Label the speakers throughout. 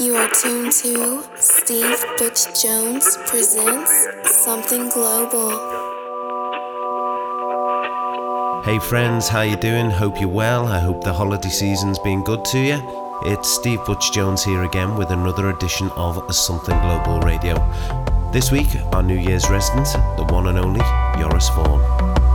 Speaker 1: You are tuned to Steve Butch Jones presents Something Global.
Speaker 2: Hey friends, how you doing? Hope you're well. I hope the holiday season's been good to you. It's Steve Butch Jones here again with another edition of Something Global Radio. This week, our New Year's resident, the one and only Joris Voorn.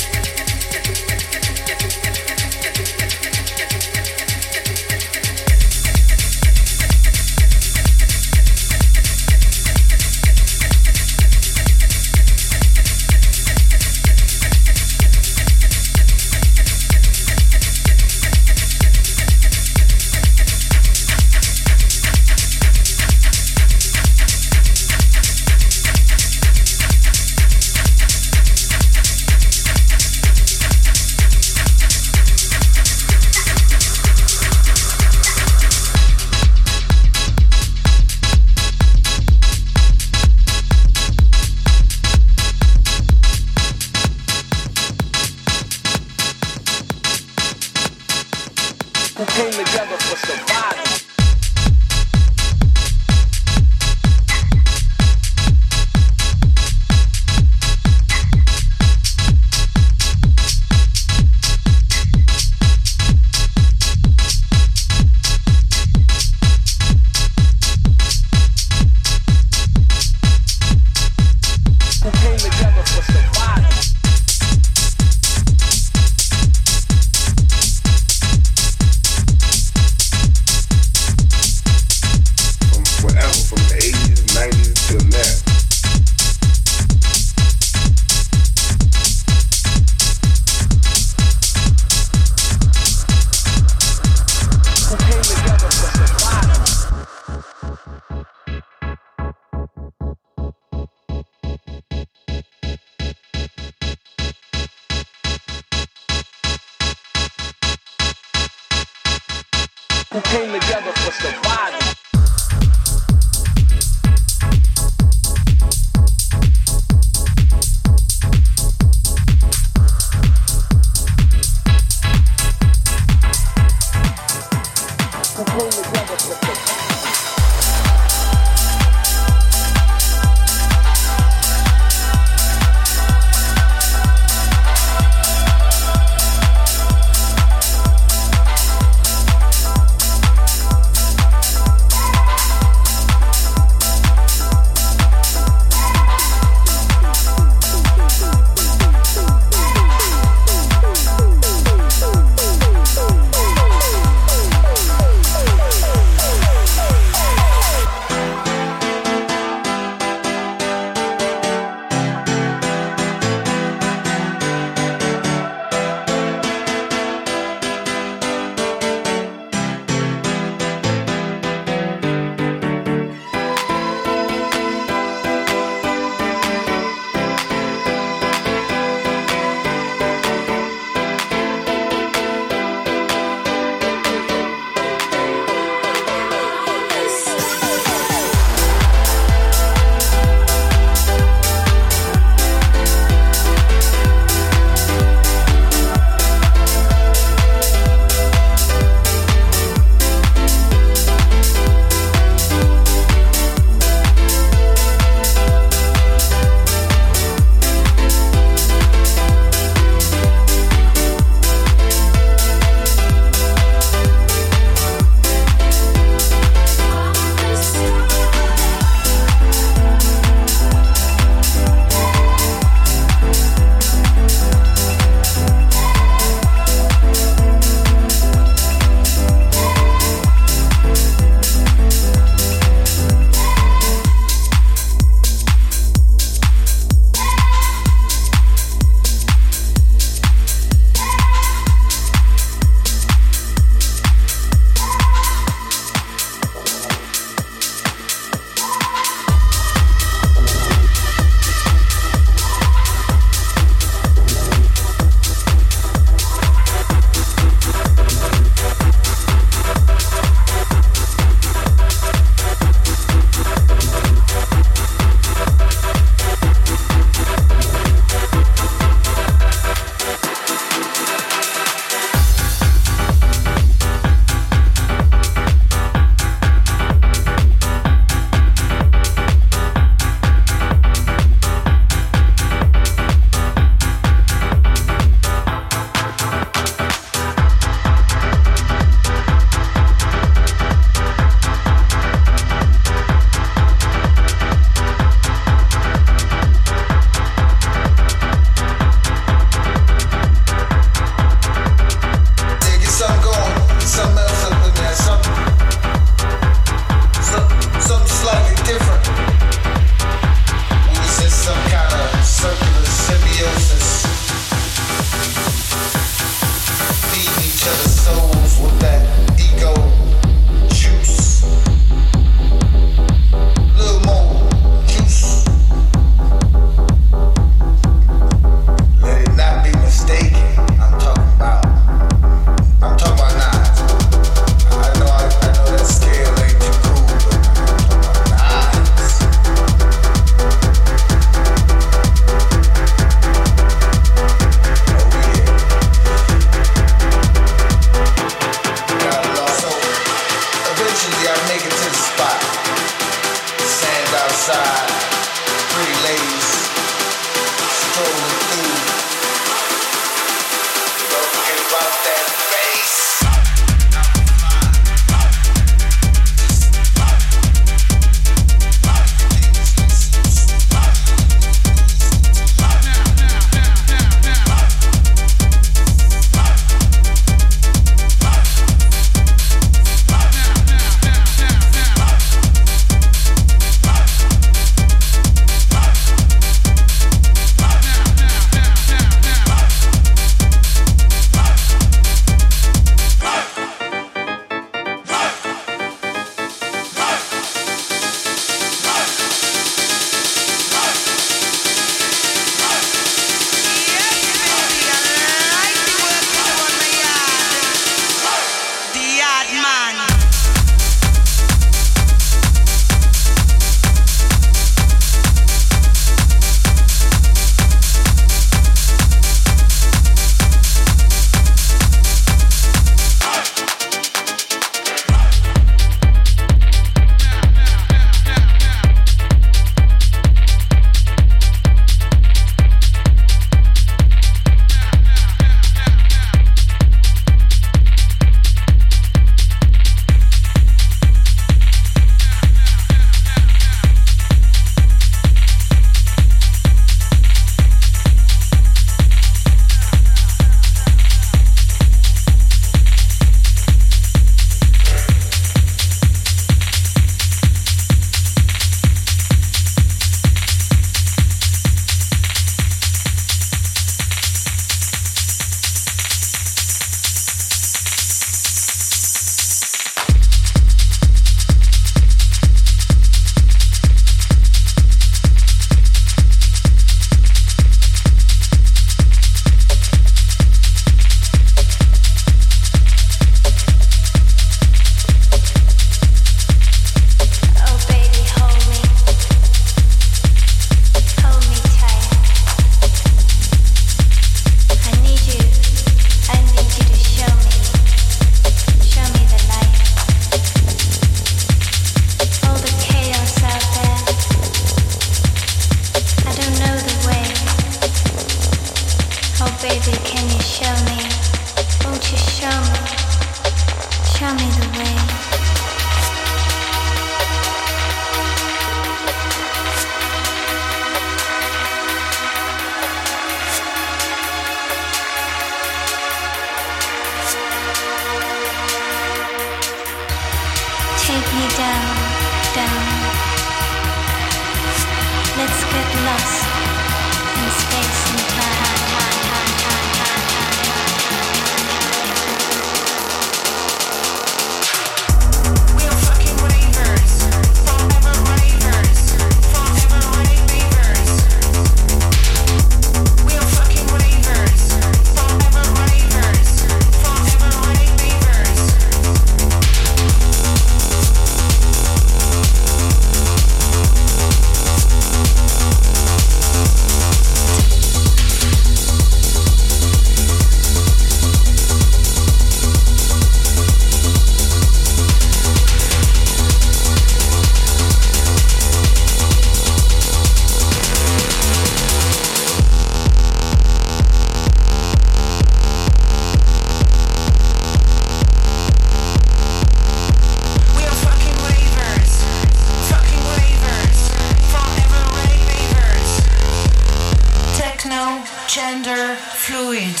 Speaker 3: fluid.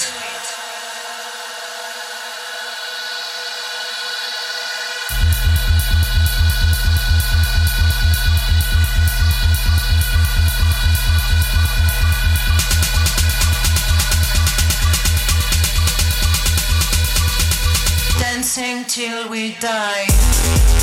Speaker 3: Dancing till we die.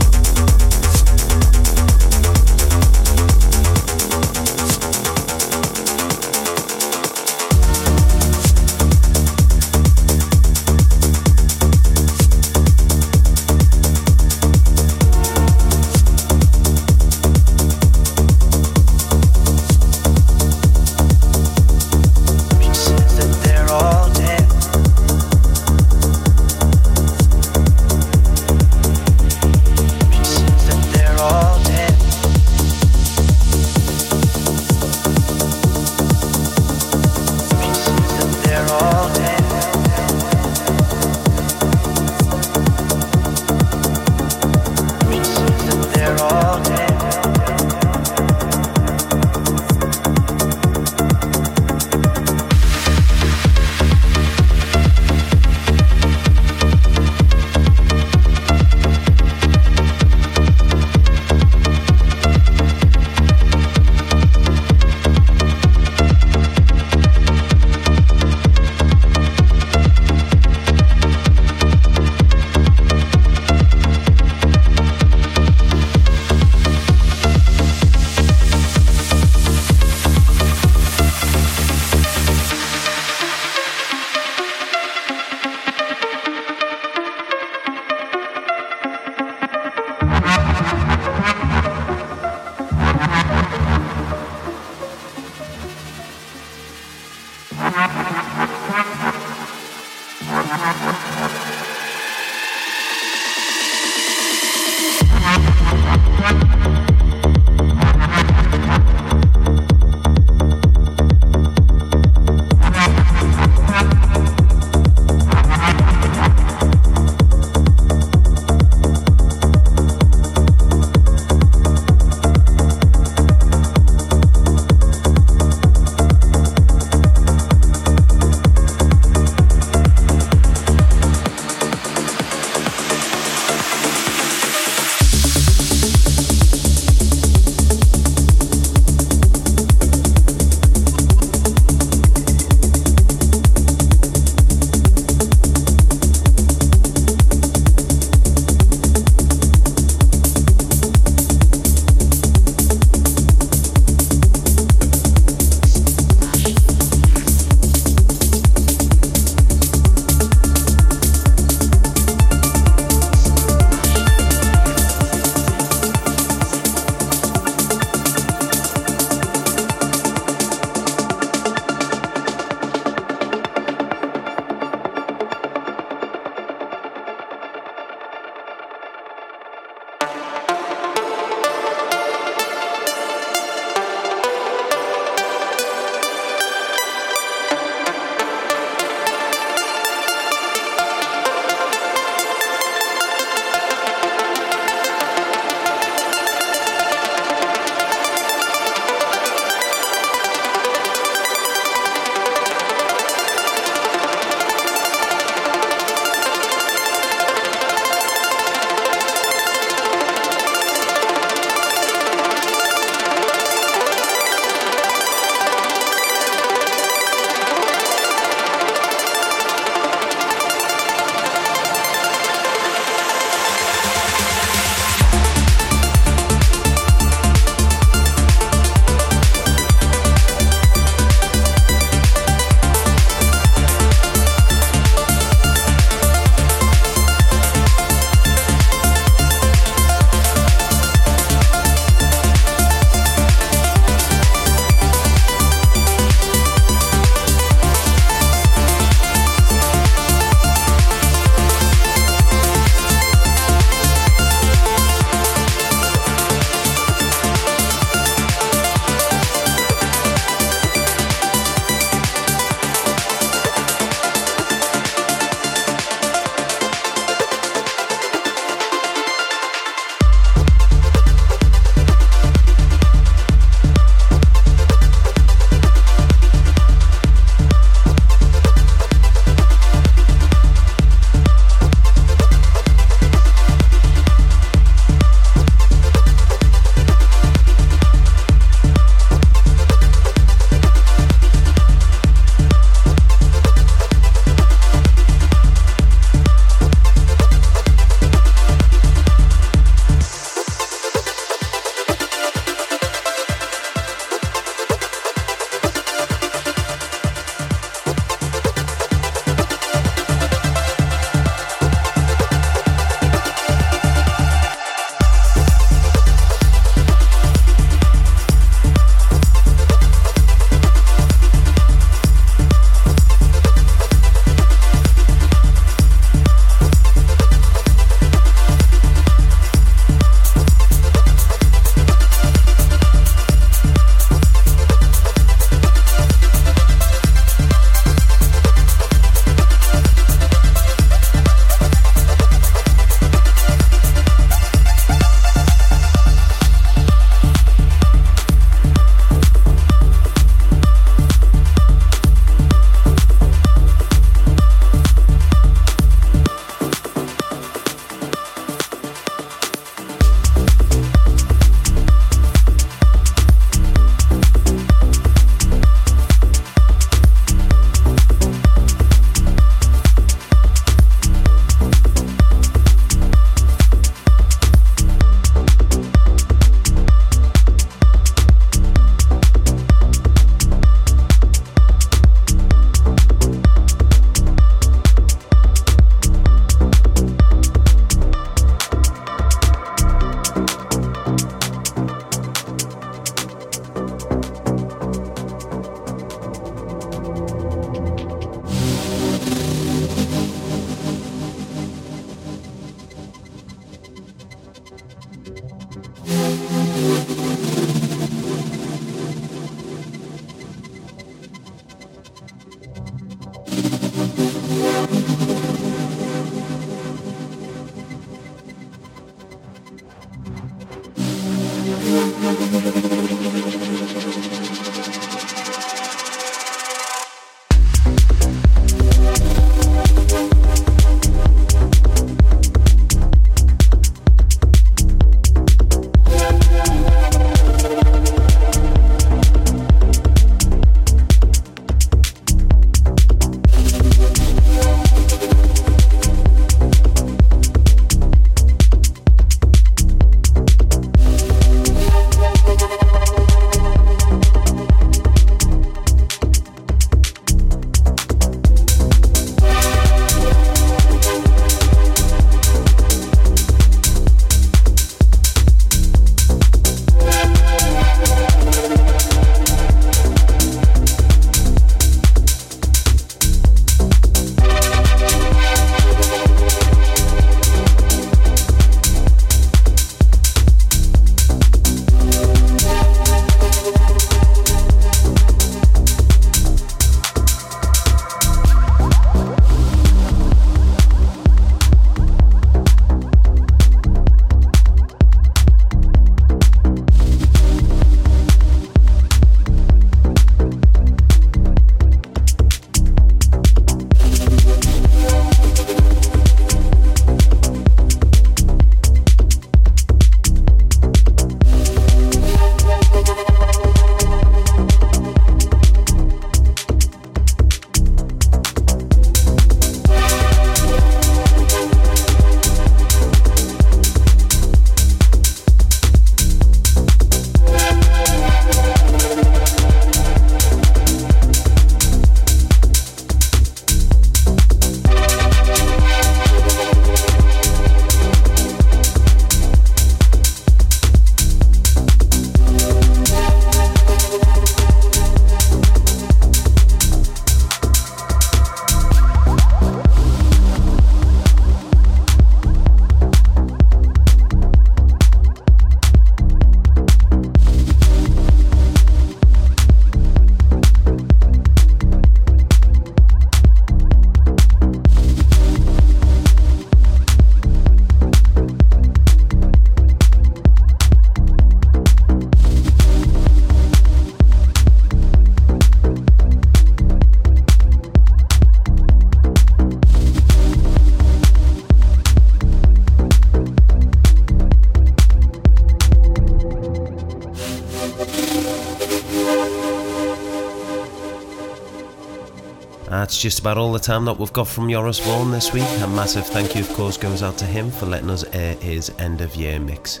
Speaker 2: That's just about all the time that we've got from Joris Voorn this week. A massive thank you, of course, goes out to him for letting us air his end of year mix.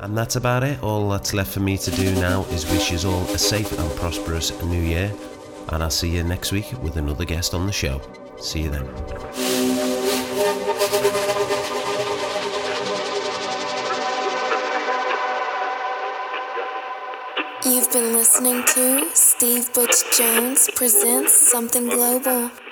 Speaker 2: And that's about it. All that's left for me to do now is wish you all a safe and prosperous new year. And I'll see you next week with another guest on the show. See you then.
Speaker 1: Butch Jones presents Something Global.